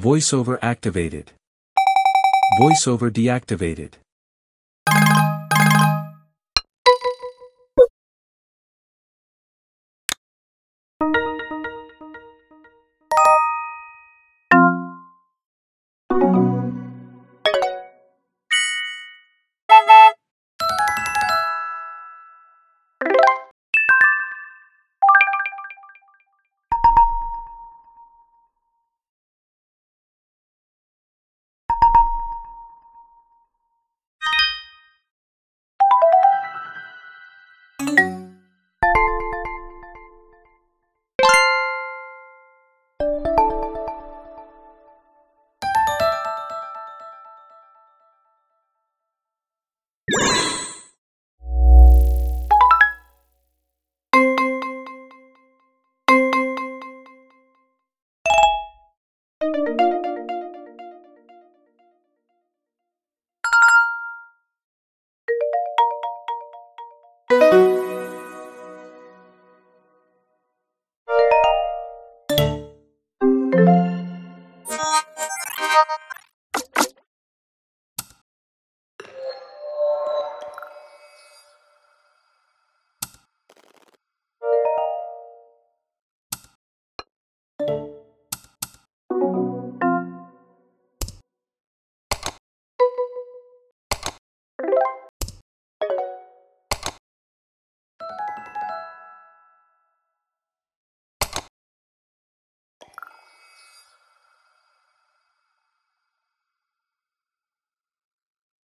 VoiceOver activated. VoiceOver deactivated. you